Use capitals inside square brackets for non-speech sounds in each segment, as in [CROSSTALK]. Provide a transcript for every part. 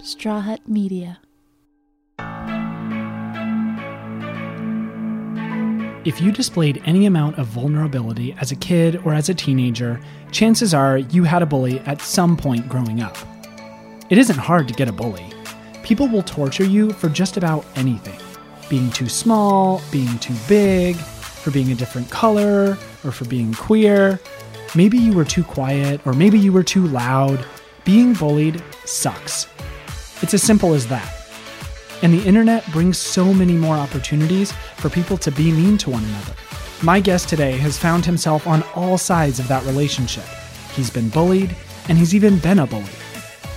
Straw Hut Media. If you displayed any amount of vulnerability as a kid or as a teenager, chances are you had a bully at some point growing up. It isn't hard to get a bully. People will torture you for just about anything being too small, being too big, for being a different color, or for being queer. Maybe you were too quiet, or maybe you were too loud. Being bullied sucks. It's as simple as that. And the internet brings so many more opportunities for people to be mean to one another. My guest today has found himself on all sides of that relationship. He's been bullied, and he's even been a bully.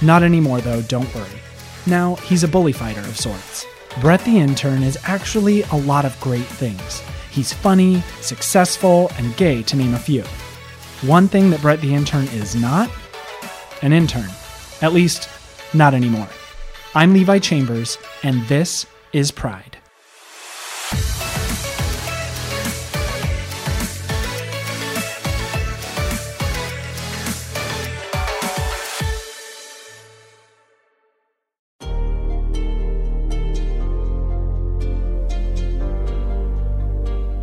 Not anymore, though, don't worry. Now, he's a bully fighter of sorts. Brett the intern is actually a lot of great things. He's funny, successful, and gay, to name a few. One thing that Brett the intern is not an intern. At least, not anymore. I'm Levi Chambers, and this is Pride.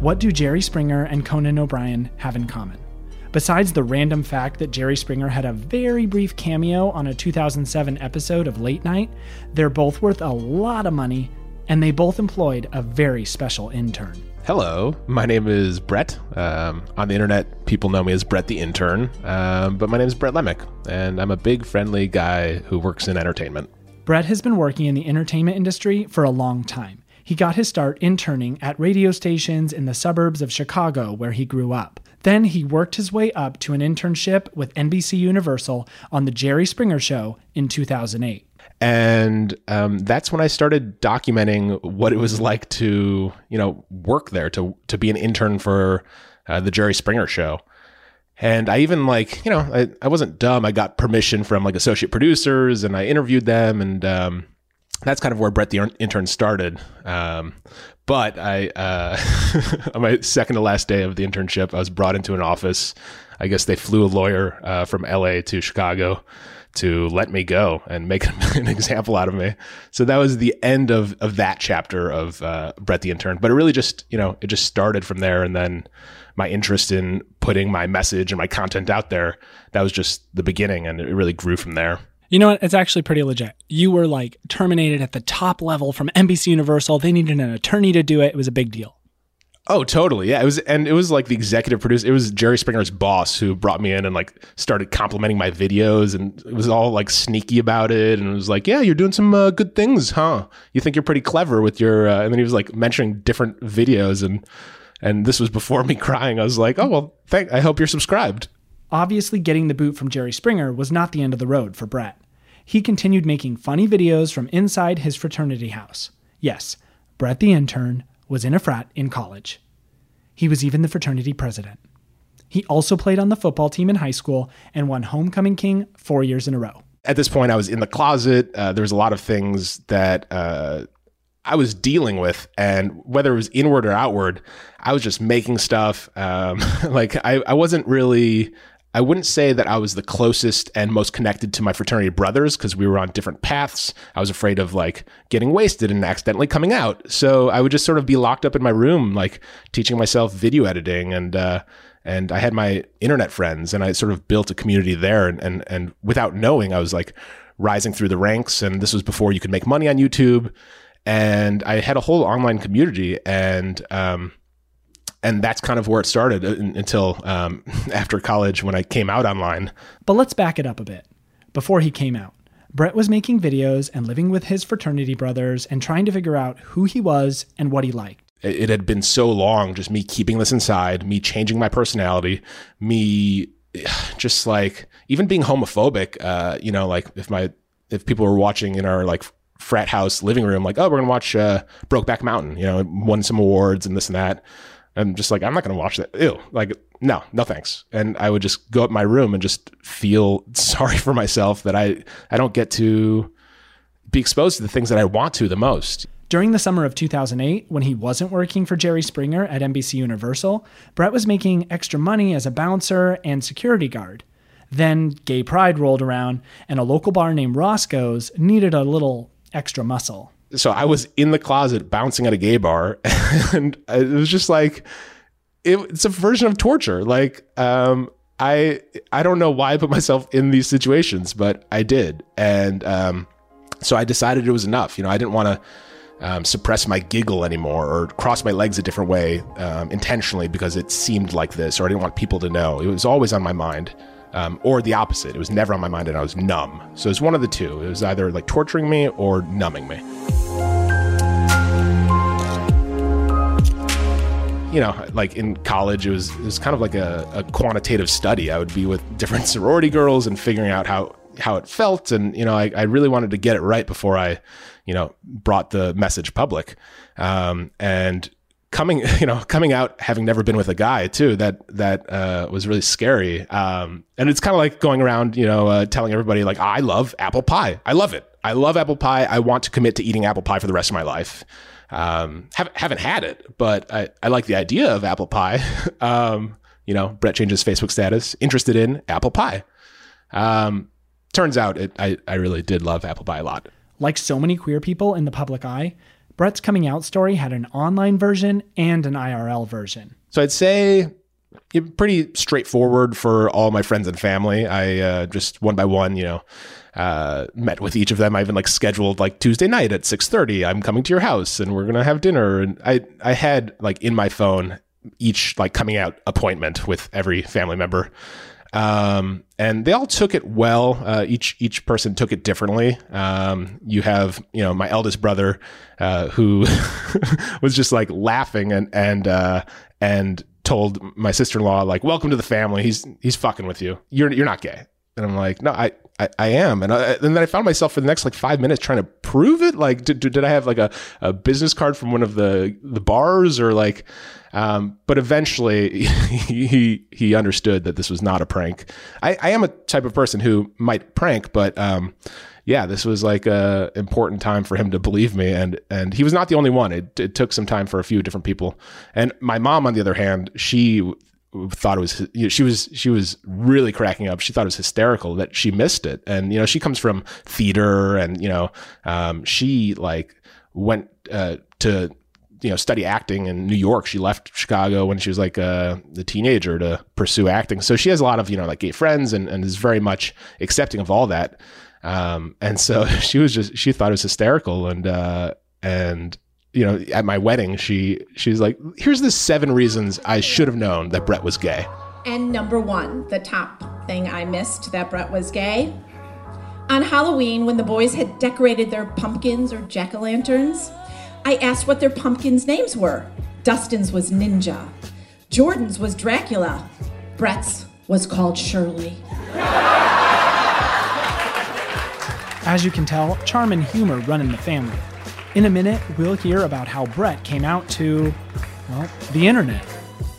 What do Jerry Springer and Conan O'Brien have in common? Besides the random fact that Jerry Springer had a very brief cameo on a 2007 episode of Late Night, they're both worth a lot of money, and they both employed a very special intern. Hello, my name is Brett. Um, on the internet, people know me as Brett the Intern, um, but my name is Brett Lemick, and I'm a big, friendly guy who works in entertainment. Brett has been working in the entertainment industry for a long time. He got his start interning at radio stations in the suburbs of Chicago, where he grew up. Then he worked his way up to an internship with NBC Universal on The Jerry Springer Show in 2008. And um, that's when I started documenting what it was like to, you know, work there, to to be an intern for uh, the Jerry Springer Show. And I even like, you know, I, I wasn't dumb. I got permission from like associate producers, and I interviewed them, and um, that's kind of where Brett the intern started. Um, but I, uh, [LAUGHS] on my second to last day of the internship, I was brought into an office. I guess they flew a lawyer uh, from LA to Chicago to let me go and make [LAUGHS] an example out of me. So that was the end of of that chapter of uh, Brett the intern. But it really just, you know, it just started from there, and then my interest in putting my message and my content out there. That was just the beginning, and it really grew from there. You know what? It's actually pretty legit. You were like terminated at the top level from NBC Universal. They needed an attorney to do it. It was a big deal. Oh, totally. Yeah, it was, and it was like the executive producer. It was Jerry Springer's boss who brought me in and like started complimenting my videos, and it was all like sneaky about it. And it was like, "Yeah, you're doing some uh, good things, huh? You think you're pretty clever with your." Uh, and then he was like mentioning different videos, and and this was before me [LAUGHS] crying. I was like, "Oh well, thank. I hope you're subscribed." Obviously, getting the boot from Jerry Springer was not the end of the road for Brett. He continued making funny videos from inside his fraternity house. Yes, Brett the intern was in a frat in college. He was even the fraternity president. He also played on the football team in high school and won Homecoming King four years in a row. At this point, I was in the closet. Uh, there was a lot of things that uh, I was dealing with, and whether it was inward or outward, I was just making stuff. Um, [LAUGHS] like I, I wasn't really I wouldn't say that I was the closest and most connected to my fraternity brothers because we were on different paths. I was afraid of like getting wasted and accidentally coming out. So I would just sort of be locked up in my room, like teaching myself video editing and, uh, and I had my internet friends and I sort of built a community there and, and, and without knowing, I was like rising through the ranks. And this was before you could make money on YouTube. And I had a whole online community and, um, and that's kind of where it started uh, until um, [LAUGHS] after college when I came out online. But let's back it up a bit. Before he came out, Brett was making videos and living with his fraternity brothers and trying to figure out who he was and what he liked. It had been so long, just me keeping this inside, me changing my personality, me [SIGHS] just like even being homophobic. Uh, you know, like if my if people were watching in our like frat house living room, like, oh, we're gonna watch uh, Brokeback Mountain. You know, won some awards and this and that. I'm just like, I'm not going to watch that. Ew. Like, no, no thanks. And I would just go up my room and just feel [LAUGHS] sorry for myself that I, I don't get to be exposed to the things that I want to the most. During the summer of 2008, when he wasn't working for Jerry Springer at NBC Universal, Brett was making extra money as a bouncer and security guard. Then gay pride rolled around, and a local bar named Roscoe's needed a little extra muscle. So I was in the closet bouncing at a gay bar, [LAUGHS] and it was just like, it, it's a version of torture. Like, um, I I don't know why I put myself in these situations, but I did, and um, so I decided it was enough. You know, I didn't want to um, suppress my giggle anymore or cross my legs a different way um, intentionally because it seemed like this, or I didn't want people to know. It was always on my mind. Um, or the opposite. It was never on my mind and I was numb. So it was one of the two. It was either like torturing me or numbing me. you know, like in college, it was it was kind of like a, a, quantitative study. I would be with different [LAUGHS] sorority girls and figuring out how how it felt, and you know, I, I really wanted to get it right before I, you know, brought the message public. Um, and coming, [LAUGHS] you know, coming out having never been with a guy too, that that uh, was really scary. Um, and it's kind of like going around, you know, uh, telling everybody like, I love apple pie. I love it. I love apple pie. I want to commit to eating apple pie for the rest of my life. Um, haven't haven't had it, but I, I like the idea of apple pie. [LAUGHS] um, you know, Brett changes Facebook status, interested in apple pie. Um, turns out it, I, I really did love apple pie a lot. Like so many queer people in the public eye, Brett's coming out story had an online version and an IRL version. So I'd say pretty straightforward for all my friends and family. I uh, just one by one, you know, uh, met with each of them. I even like scheduled like Tuesday night at six thirty. I'm coming to your house and we're gonna have dinner. And I I had like in my phone each like coming out appointment with every family member. Um, and they all took it well. Uh, each each person took it differently. Um, you have you know my eldest brother uh, who [LAUGHS] was just like laughing and and uh, and told my sister in law like, "Welcome to the family. He's he's fucking with you. You're you're not gay." And I'm like, "No, I I, I am." And, I, and then I found myself for the next like five minutes trying to prove it. Like, did, did I have like a, a business card from one of the the bars or like? Um, but eventually, [LAUGHS] he he understood that this was not a prank. I, I am a type of person who might prank, but um, yeah, this was like a important time for him to believe me, and and he was not the only one. It, it took some time for a few different people. And my mom, on the other hand, she thought it was you know, she was she was really cracking up. She thought it was hysterical that she missed it, and you know she comes from theater, and you know um, she like went uh, to you know study acting in New York. She left Chicago when she was like a, a, teenager to pursue acting. So she has a lot of you know like gay friends and, and is very much accepting of all that. Um, and so [LAUGHS] she was just she thought it was hysterical and uh, and you know at my wedding she she's like here's the seven reasons I should have known that Brett was gay. And number one, the top thing I missed that Brett was gay. On Halloween, when the boys had decorated their pumpkins or jack o' lanterns, I asked what their pumpkins' names were. Dustin's was Ninja, Jordan's was Dracula, Brett's was called Shirley. As you can tell, charm and humor run in the family. In a minute, we'll hear about how Brett came out to, well, the internet.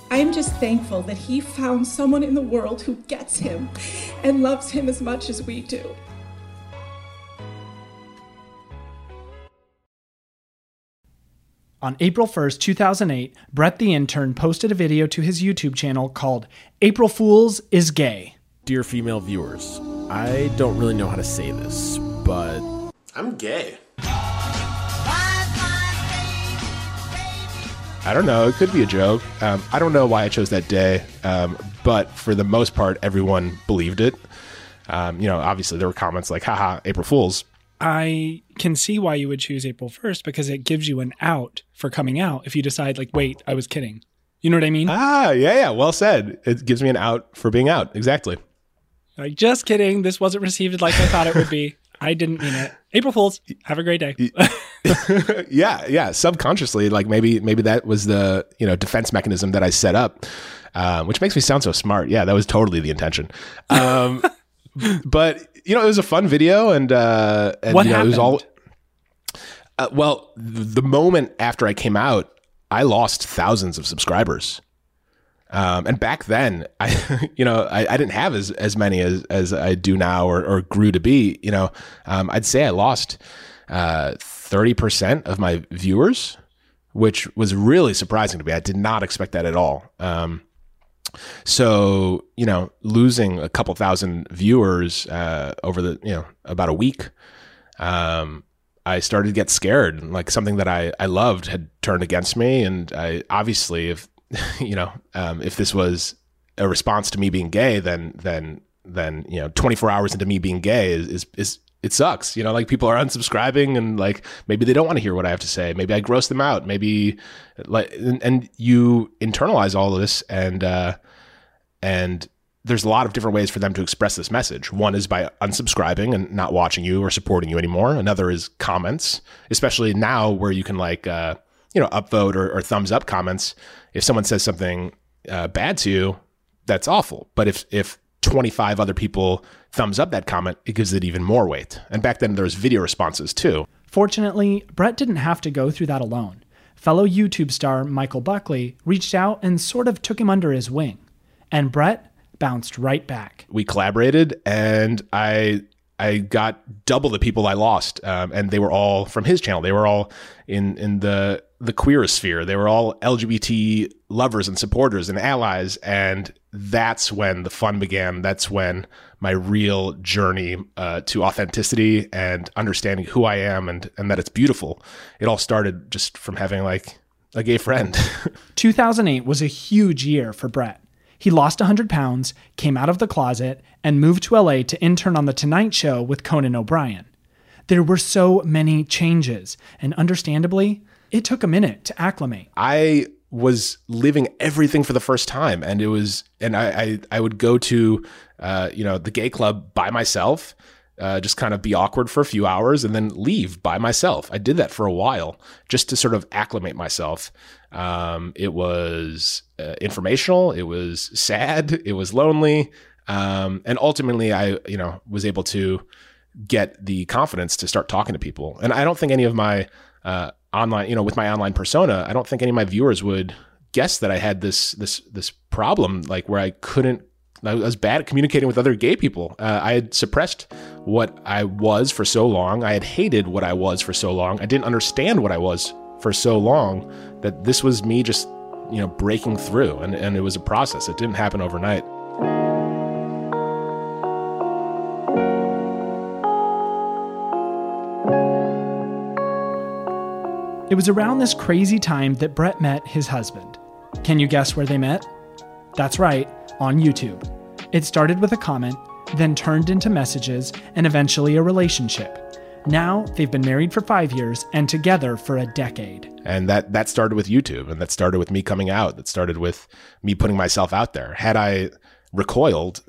I am just thankful that he found someone in the world who gets him and loves him as much as we do. On April 1st, 2008, Brett the intern posted a video to his YouTube channel called April Fools is Gay. Dear female viewers, I don't really know how to say this, but I'm gay. I don't know. It could be a joke. Um, I don't know why I chose that day, um, but for the most part, everyone believed it. Um, you know, obviously there were comments like, haha, April Fools. I can see why you would choose April 1st because it gives you an out for coming out if you decide, like, wait, I was kidding. You know what I mean? Ah, yeah, yeah. Well said. It gives me an out for being out. Exactly. Like, just kidding. This wasn't received like I thought it would be. I didn't mean it. April Fools. Have a great day. [LAUGHS] [LAUGHS] yeah, yeah. Subconsciously, like maybe maybe that was the you know defense mechanism that I set up, um, which makes me sound so smart. Yeah, that was totally the intention. Um, [LAUGHS] but you know, it was a fun video, and uh, and what you know, happened? it was all. Uh, well, the moment after I came out, I lost thousands of subscribers. Um, and back then, [LAUGHS] I, you know, I, I, didn't have as, as many as, as I do now or, or grew to be, you know, um, I'd say I lost, uh, 30% of my viewers, which was really surprising to me. I did not expect that at all. Um, So, you know, losing a couple thousand viewers uh, over the, you know, about a week, um, I started to get scared. Like something that I, I loved had turned against me. And I obviously, if, [LAUGHS] you know, um, if this was a response to me being gay, then, then, then, you know, 24 hours into me being gay is, is, is it sucks. You know, like people are unsubscribing and like maybe they don't want to hear what I have to say. Maybe I gross them out. Maybe like and, and you internalize all of this and uh and there's a lot of different ways for them to express this message. One is by unsubscribing and not watching you or supporting you anymore. Another is comments, especially now where you can like uh you know upvote or, or thumbs up comments. If someone says something uh, bad to you, that's awful. But if if 25 other people thumbs up that comment, it gives it even more weight. And back then, there was video responses too. Fortunately, Brett didn't have to go through that alone. Fellow YouTube star Michael Buckley reached out and sort of took him under his wing. And Brett bounced right back. We collaborated, and I I got double the people I lost, um, and they were all from his channel. They were all in in the the queer sphere. They were all LGBT lovers and supporters and allies, and that's when the fun began. That's when my real journey uh, to authenticity and understanding who I am and and that it's beautiful. It all started just from having like a gay friend. [LAUGHS] 2008 was a huge year for Brett. He lost 100 pounds, came out of the closet, and moved to LA to intern on The Tonight Show with Conan O'Brien. There were so many changes, and understandably, it took a minute to acclimate. I was living everything for the first time, and it was, and I, I, I would go to, uh, you know, the gay club by myself, uh, just kind of be awkward for a few hours, and then leave by myself. I did that for a while just to sort of acclimate myself. Um, it was uh, informational. It was sad. It was lonely. Um, and ultimately, I, you know, was able to get the confidence to start talking to people. And I don't think any of my uh, online, you know, with my online persona, I don't think any of my viewers would guess that I had this this this problem, like where I couldn't. I was bad at communicating with other gay people. Uh, I had suppressed what I was for so long. I had hated what I was for so long. I didn't understand what I was for so long that this was me just, you know, breaking through. And, and it was a process. It didn't happen overnight. It was around this crazy time that Brett met his husband. Can you guess where they met? That's right, on YouTube. It started with a comment, then turned into messages, and eventually a relationship. Now they've been married for five years and together for a decade. And that that started with YouTube, and that started with me coming out. That started with me putting myself out there. Had I recoiled,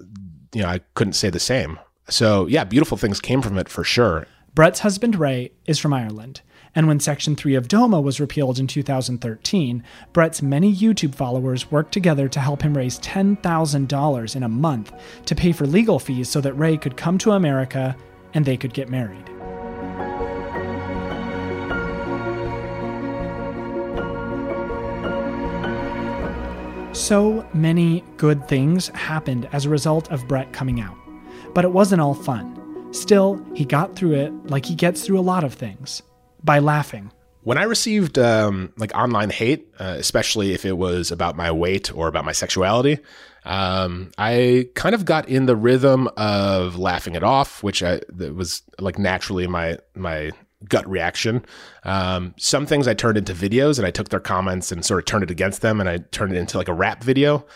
you know, I couldn't say the same. So yeah, beautiful things came from it for sure. Brett's husband Ray is from Ireland. And when Section 3 of DOMA was repealed in 2013, Brett's many YouTube followers worked together to help him raise $10,000 in a month to pay for legal fees so that Ray could come to America and they could get married. So many good things happened as a result of Brett coming out. But it wasn't all fun. Still, he got through it like he gets through a lot of things by laughing. When I received um, like online hate, uh, especially if it was about my weight or about my sexuality, um, I kind of got in the rhythm of laughing it off, which I, was like naturally my my gut reaction. Um, some things I turned into videos, and I took their comments and sort of turned it against them, and I turned it into like a rap video,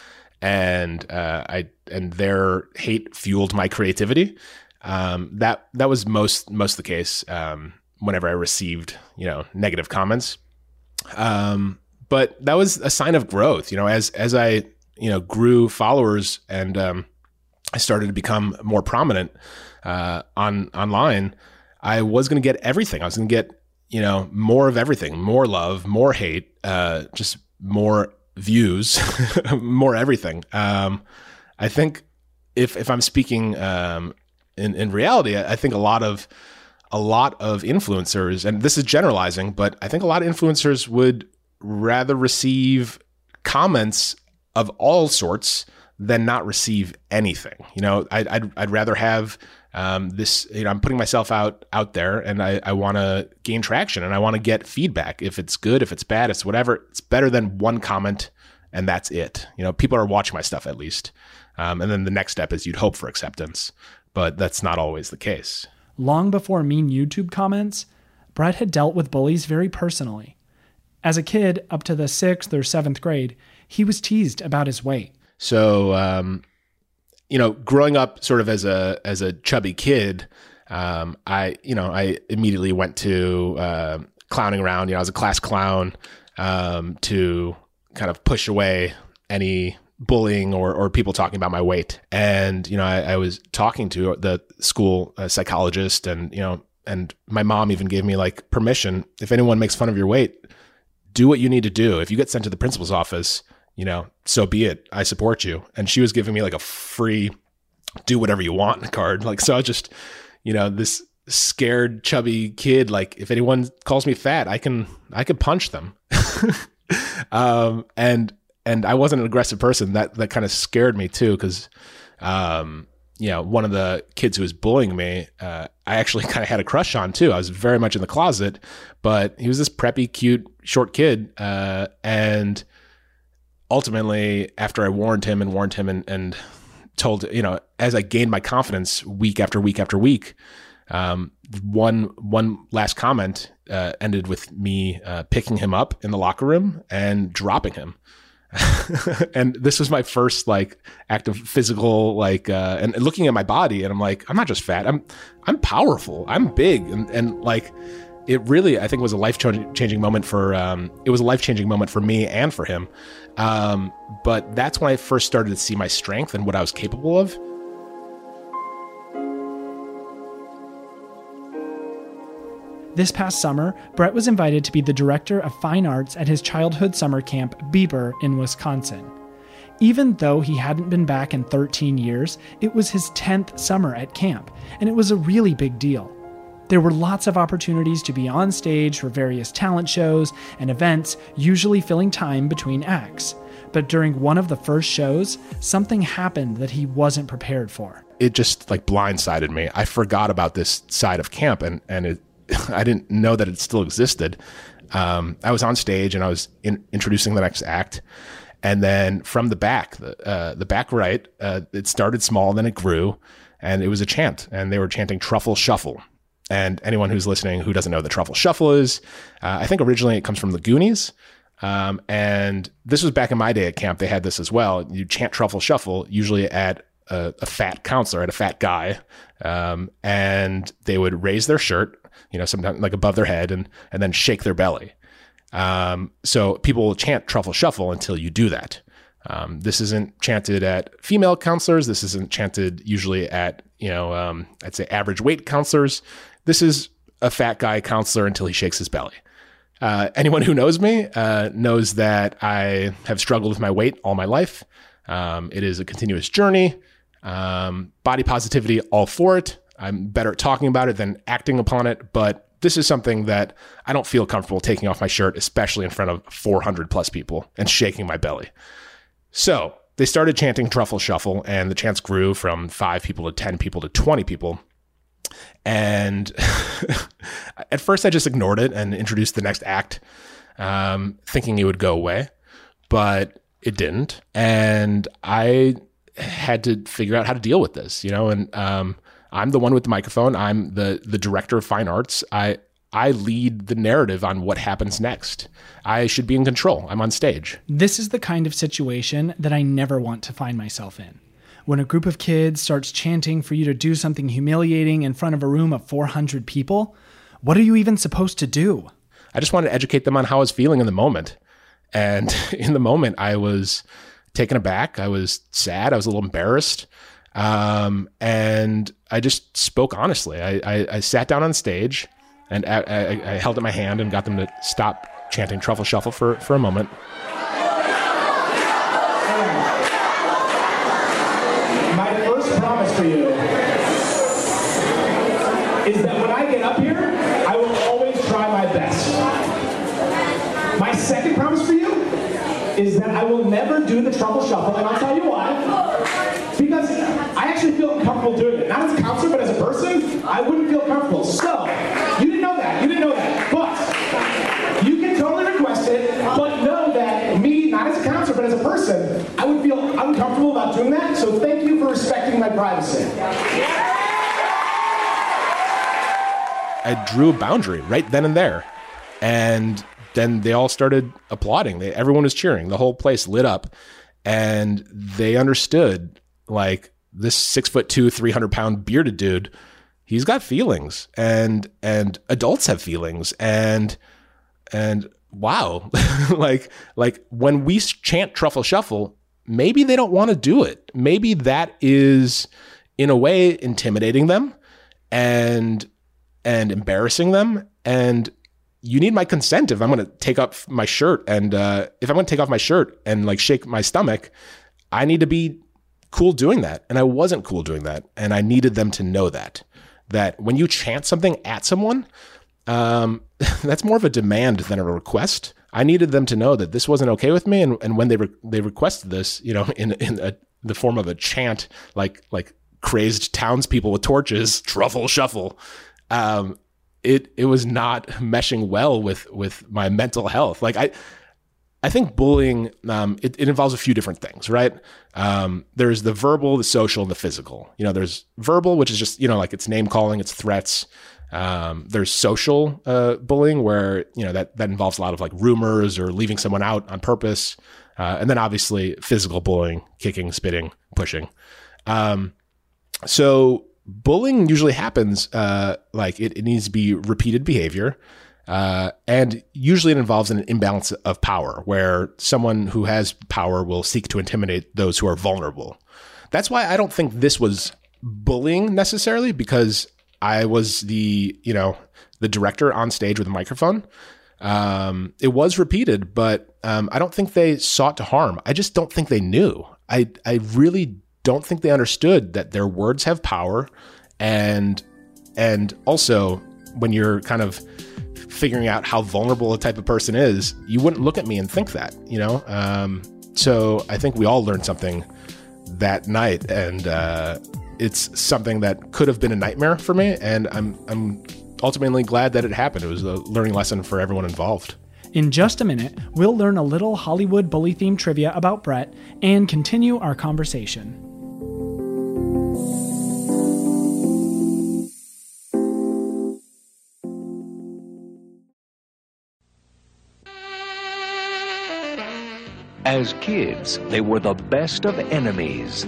and uh, I and their hate fueled my creativity. Um, that that was most most the case. Um, whenever I received, you know, negative comments. Um, but that was a sign of growth, you know, as as I, you know, grew followers and um, I started to become more prominent uh, on online. I was going to get everything. I was going to get, you know, more of everything, more love, more hate, uh, just more views, [LAUGHS] more everything. Um, I think if if I'm speaking um, in in reality, I think a lot of a lot of influencers, and this is generalizing, but I think a lot of influencers would rather receive comments of all sorts than not receive anything. You know, I'd, I'd, I'd rather have um, this, you know, I'm putting myself out, out there and I, I want to gain traction and I want to get feedback. If it's good, if it's bad, it's whatever, it's better than one comment and that's it. You know, people are watching my stuff at least. Um, and then the next step is you'd hope for acceptance, but that's not always the case. Long before mean YouTube comments, Brett had dealt with bullies very personally. As a kid, up to the sixth or seventh grade, he was teased about his weight. So, um, you know, growing up sort of as a as a chubby kid, um, I you know I immediately went to uh, clowning around. You know, I was a class clown um, to kind of push away any bullying or, or people talking about my weight. And, you know, I, I was talking to the school uh, psychologist and, you know, and my mom even gave me like permission. If anyone makes fun of your weight, do what you need to do. If you get sent to the principal's office, you know, so be it. I support you. And she was giving me like a free do whatever you want [LAUGHS] card. Like, so I just, you know, this scared, chubby kid, like if anyone calls me fat, I can, I can punch them. [LAUGHS] um, and and I wasn't an aggressive person. That that kind of scared me too, because um, you know, one of the kids who was bullying me, uh, I actually [LAUGHS] kind of had a crush on too. I was very much in the closet, but he was this preppy, cute, short kid, uh, and ultimately, after I warned him and warned him and and told you know, as I gained my confidence week after week after week, um, one one last comment uh, ended with me uh, picking him up in the locker room and dropping him. [LAUGHS] and this was my first like act of physical like uh, and, looking at my body and I'm like I'm not just fat. I'm I'm powerful. I'm big. And and like it really I think was a life changing moment for um, it was a life changing moment for me and for him. Um, but that's when I first started to see my strength and what I was capable of This past summer, Brett was invited to be the director of fine arts at his childhood summer camp, Beber, in Wisconsin. Even though he hadn't been back in 13 years, it was his 10th summer at camp, and it was a really big deal. There were lots of opportunities to be on stage for various talent shows and events, usually filling time between acts. But during one of the first shows, something happened that he wasn't prepared for. It just like blindsided me. I forgot about this side of camp and, and it [LAUGHS] I didn't know that it still existed. Um, I was on stage and I was in, introducing the next act, and then from the back, the, uh, the back right, uh, it started small, then it grew, and it was a chant, and they were chanting "Truffle Shuffle." And anyone who's listening who doesn't know the Truffle Shuffle is, uh, I think originally it comes from the Goonies. Um, and this was back in my day at camp. They had this as well. You chant Truffle Shuffle, usually at a, a fat counselor, at a fat guy, um, and they would raise their shirt you know, sometimes like above their head and and then shake their belly. Um, so people will chant truffle shuffle until you do that. Um, this isn't chanted at female counselors. This isn't chanted usually at you know um, I'd say average weight counselors. This is a fat guy counselor until he shakes his belly. Uh, anyone who knows me uh, knows that I have struggled with my weight all my life. Um, it is a continuous journey. Um, body positivity, all for it. I'm better at talking about it than acting upon it, but this is something that I don't feel comfortable taking off my shirt, especially in front of 400 plus people and shaking my belly. So they started chanting Truffle Shuffle, and the chants grew from five people to 10 people to 20 people. And [LAUGHS] at first, I just ignored it and introduced the next act, um, thinking it would go away, but it didn't. And I had to figure out how to deal with this, you know, and um, I'm the one with the microphone. I'm the the director of fine arts. I I lead the narrative on what happens next. I should be in control. I'm on stage. This is the kind of situation that I never want to find myself in. When a group of kids starts chanting for you to do something humiliating in front of a room of 400 people, what are you even supposed to do? I just wanted to educate them on how I was feeling in the moment. And [LAUGHS] in the moment, I was taken aback. I was sad. I was a little embarrassed. Um, and I just spoke honestly. I, I, sat down on stage and I, I, I, held up my hand and got them to stop chanting Truffle Shuffle for, for a moment. My first promise for you is that when I get up here, I will always try my best. My second promise for you is that I will never do the Truffle Shuffle, and I'll tell you why. doing that, so thank you for respecting my privacy. I drew a boundary right then and there. And then they all started applauding. They, everyone was cheering. The whole place lit up. And they understood like this six foot two, 300 pound bearded dude, he's got feelings and, and adults have feelings. And, and wow, [LAUGHS] like, like when we chant truffle shuffle, maybe they don't want to do it. Maybe that is in a way intimidating them and and embarrassing them and you need my consent if I'm going to take off my shirt and uh, if I'm going to take off my shirt and like shake my stomach, I need to be cool doing that. And I wasn't cool doing that, and I needed them to know that that when you chant something at someone, um, [LAUGHS] that's more of a demand than a request. I needed them to know that this wasn't okay with me, and, and when they re- they requested this, you know, in in a, the form of a chant, like like crazed townspeople with torches, truffle shuffle. Um, it it was not meshing well with with my mental health. Like I I think bullying um, it, it, involves a few different things, right? Um, there's the verbal, the social, and the physical. You know, there's verbal, which is just you know like it's name calling, it's threats. Um, there's social uh, bullying where you know that that involves a lot of like rumors or leaving someone out on purpose, uh, and then obviously physical bullying, kicking, spitting, pushing. Um, so bullying usually happens uh, like it, it, needs to be repeated behavior. Uh, and usually it involves an imbalance of power where someone who has power will seek to intimidate those who are vulnerable. That's why I don't think this was bullying necessarily because I was the, you know, the director on stage with a microphone. Um, it was repeated, but um, I don't think they sought to harm. I just don't think they knew. I, I really don't think they understood that their words have power and and also when you're kind of figuring out how vulnerable a type of person is you wouldn't look at me and think that you know um, so i think we all learned something that night and uh, it's something that could have been a nightmare for me and i'm i'm ultimately glad that it happened it was a learning lesson for everyone involved in just a minute, we'll learn a little Hollywood bully themed trivia about Brett and continue our conversation. As kids, they were the best of enemies.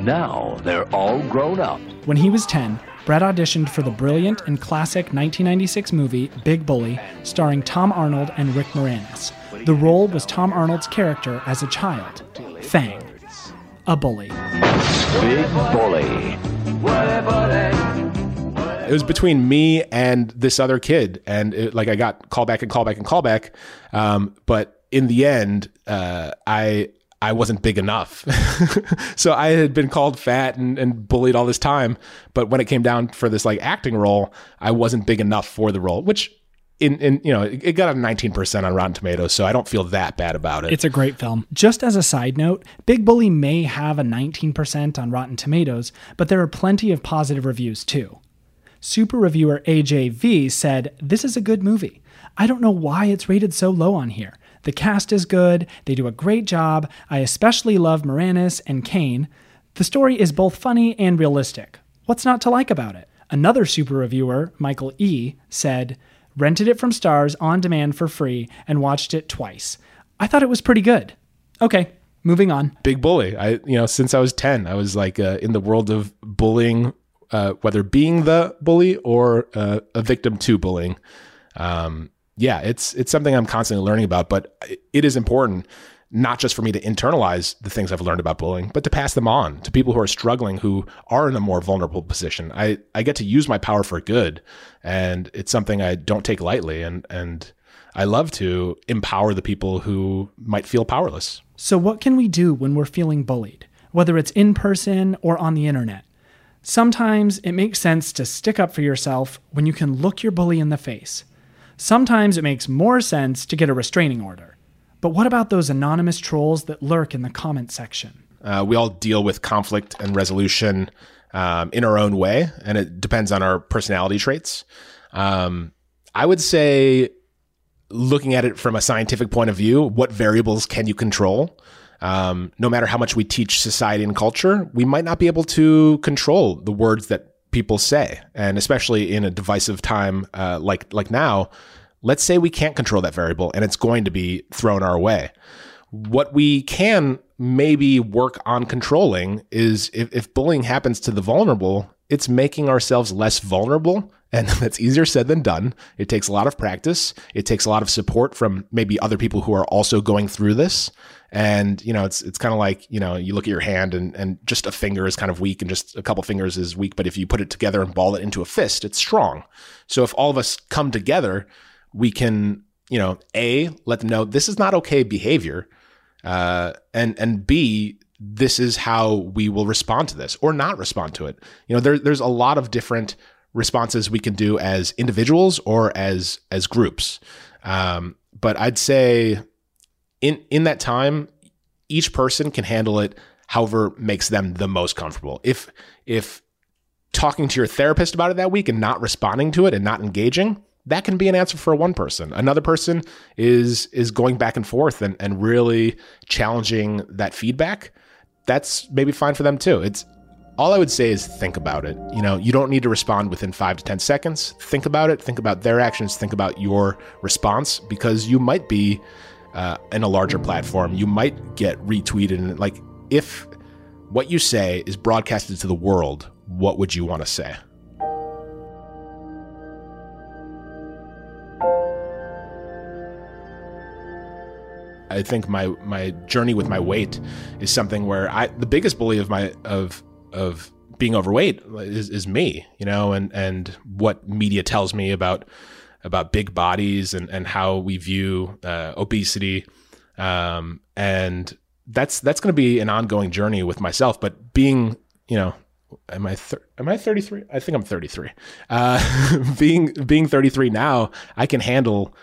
Davy. Now they're all grown up. When he was 10, Brett auditioned for the brilliant and classic 1996 movie Big Bully, starring Tom Arnold and Rick Moranis. The role was Tom Arnold's character as a child, Fang, a bully. Big Bully. It was between me and this other kid, and it, like I got call back and call back and call back, um, but in the end, uh, I I wasn't big enough. [LAUGHS] so I had been called fat and, and bullied all this time. But when it came down for this like acting role, I wasn't big enough for the role, which in, in you know, it got a 19% on Rotten Tomatoes, so I don't feel that bad about it. It's a great film. Just as a side note, Big Bully may have a 19% on Rotten Tomatoes, but there are plenty of positive reviews too. Super reviewer AJV said, This is a good movie. I don't know why it's rated so low on here. The cast is good, they do a great job. I especially love Moranis and Kane. The story is both funny and realistic. What's not to like about it? Another super reviewer, Michael E., said, rented it from Starz on demand for free and watched it twice. I thought it was pretty good. Okay, moving on. Big bully. I, you know, since I was 10, I was like uh, in the world of bullying, uh, whether being the bully or uh, a victim to bullying. Um, yeah, it's it's something I'm constantly learning about, but it is important not just for me to internalize the things I've learned about bullying, but to pass them on to people who are struggling, who are in a more vulnerable position. I, I get to use my power for good, and it's something I don't take lightly. And, and I love to empower the people who might feel powerless. So, what can we do when we're feeling bullied, whether it's in person or on the internet? Sometimes it makes sense to stick up for yourself when you can look your bully in the face. Sometimes it makes more sense to get a restraining order. But what about those anonymous trolls that lurk in the comment section? Uh, we all deal with conflict and resolution um, in our own way, and it depends on our personality traits. Um, I would say, looking at it from a scientific point of view, what variables can you control? Um, no matter how much we teach society and culture, we might not be able to control the words that people say, and especially in a divisive time uh, like like now. Let's say we can't control that variable, and it's going to be thrown our way. What we can maybe work on controlling is if, if bullying happens to the vulnerable, it's making ourselves less vulnerable. And [LAUGHS] that's easier said than done. It takes a lot of practice. It takes a lot of support from maybe other people who are also going through this. And, you know, it's it's kind of like, you know, you look at your hand and, and just a finger is kind of weak and just a couple fingers is weak. But if you put it together and ball it into a fist, it's strong. So if all of us come together, we can, you know, A, let them know this is not okay behavior. Uh, and and B, this is how we will respond to this or not respond to it. You know, there, there's a lot of different responses we can do as individuals or as as groups. Um, but I'd say in in that time, each person can handle it however makes them the most comfortable. If if talking to your therapist about it that week and not responding to it and not engaging, that can be an answer for one person. Another person is is going back and forth and, and really challenging that feedback. That's maybe fine for them too. It's all I would say is think about it. You know, you don't need to respond within five to 10 seconds. Think about it. Think about their actions. Think about your response because you might be uh, in a larger platform. You might get retweeted. And like, if what you say is broadcasted to the world, what would you want to say? I think my my journey with my weight is something where I the biggest bully of my of of being overweight is, is me, you know, and and what media tells me about about big bodies and and how we view uh, obesity, um, and that's that's going to be an ongoing journey with myself. But being, you know, am I thir- am I 33? I think I'm 33. Uh, [LAUGHS] being being 33 now, I can handle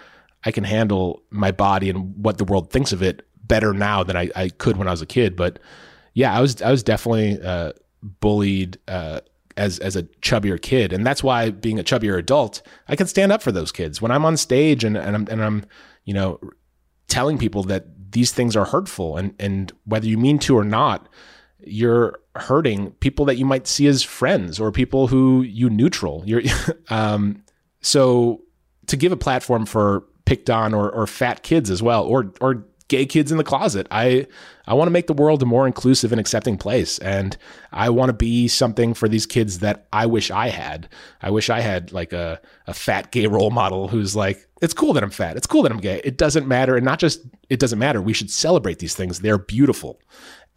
I can handle my body and what the world thinks of it better now than I, I could when I was a kid. But yeah, I was I was definitely uh, bullied uh, as as a chubbier kid, and that's why being a chubbier adult, I can stand up for those kids when I'm on stage and and I'm and I'm you know telling people that these things are hurtful and and whether you mean to or not, you're hurting people that you might see as friends or people who you neutral. You're [LAUGHS] um, so to give a platform for picked on or, or fat kids as well, or or gay kids in the closet. I I want to make the world a more inclusive and accepting place, and I want to be something for these kids that I wish I had. I wish I had like a a fat gay role model who's like, it's cool that I'm fat. It's cool that I'm gay. It doesn't matter, and not just it doesn't matter. We should celebrate these things. They're beautiful.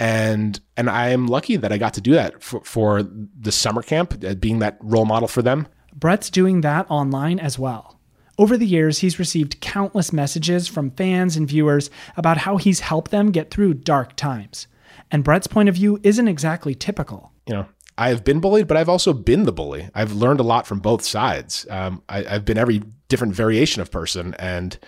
And and I am lucky that I got to do that for, for the summer camp, uh, being that role model for them. Brett's doing that online as well. Over the years, he's received countless messages from fans and viewers about how he's helped them get through dark times. And Brett's point of view isn't exactly typical. You know, I have been bullied, but I've also been the bully. I've learned a lot from both sides. Um, I, have been every different variation of person, and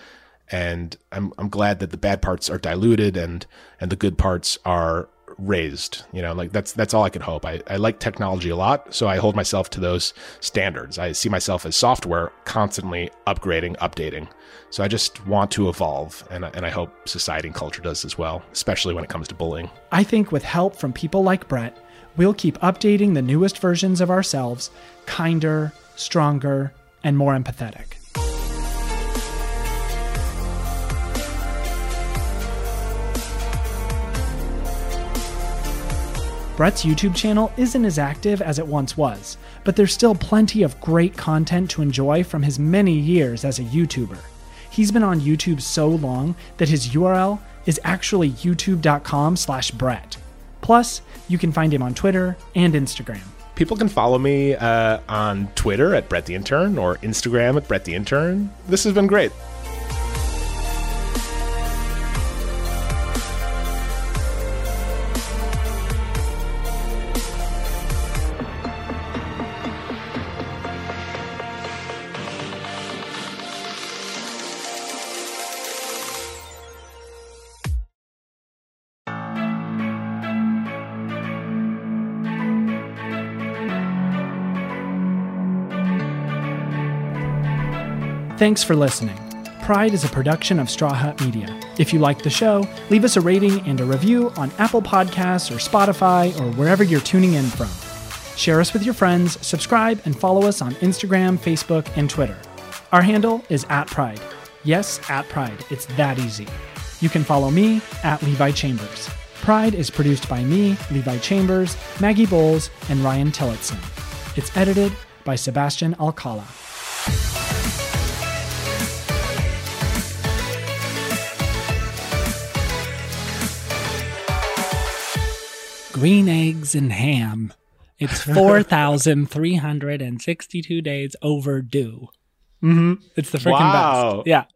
and I'm I'm glad that the bad parts are diluted and and the good parts are raised you know like that's that's all i could hope. I, I like technology a lot so i hold myself to those standards. I see myself as software constantly upgrading updating. So i just want to evolve and, and i hope society and culture does as well especially when it comes to bullying. I think with help from people like brett we'll keep updating the newest versions of ourselves kinder stronger and more empathetic Brett's YouTube channel isn't as active as it once was, but there's still plenty of great content to enjoy from his many years as a YouTuber. He's been on YouTube so long that his URL is actually youtube.com slash Brett. Plus, you can find him on Twitter and Instagram. People can follow me uh, on Twitter at Brett the Intern or Instagram at Brett the Intern. This has been great. Thanks for listening. Pride is a production of Straw Hut Media. If you like the show, leave us a rating and a review on Apple Podcasts or Spotify or wherever you're tuning in from. Share us with your friends, subscribe, and follow us on Instagram, Facebook, and Twitter. Our handle is at Pride. Yes, at Pride. It's that easy. You can follow me at Levi Chambers. Pride is produced by me, Levi Chambers, Maggie Boles, and Ryan Tillotson. It's edited by Sebastian Alcala. Green eggs and ham. It's [LAUGHS] 4,362 days overdue. Mm-hmm. It's the freaking Wow. best. Yeah.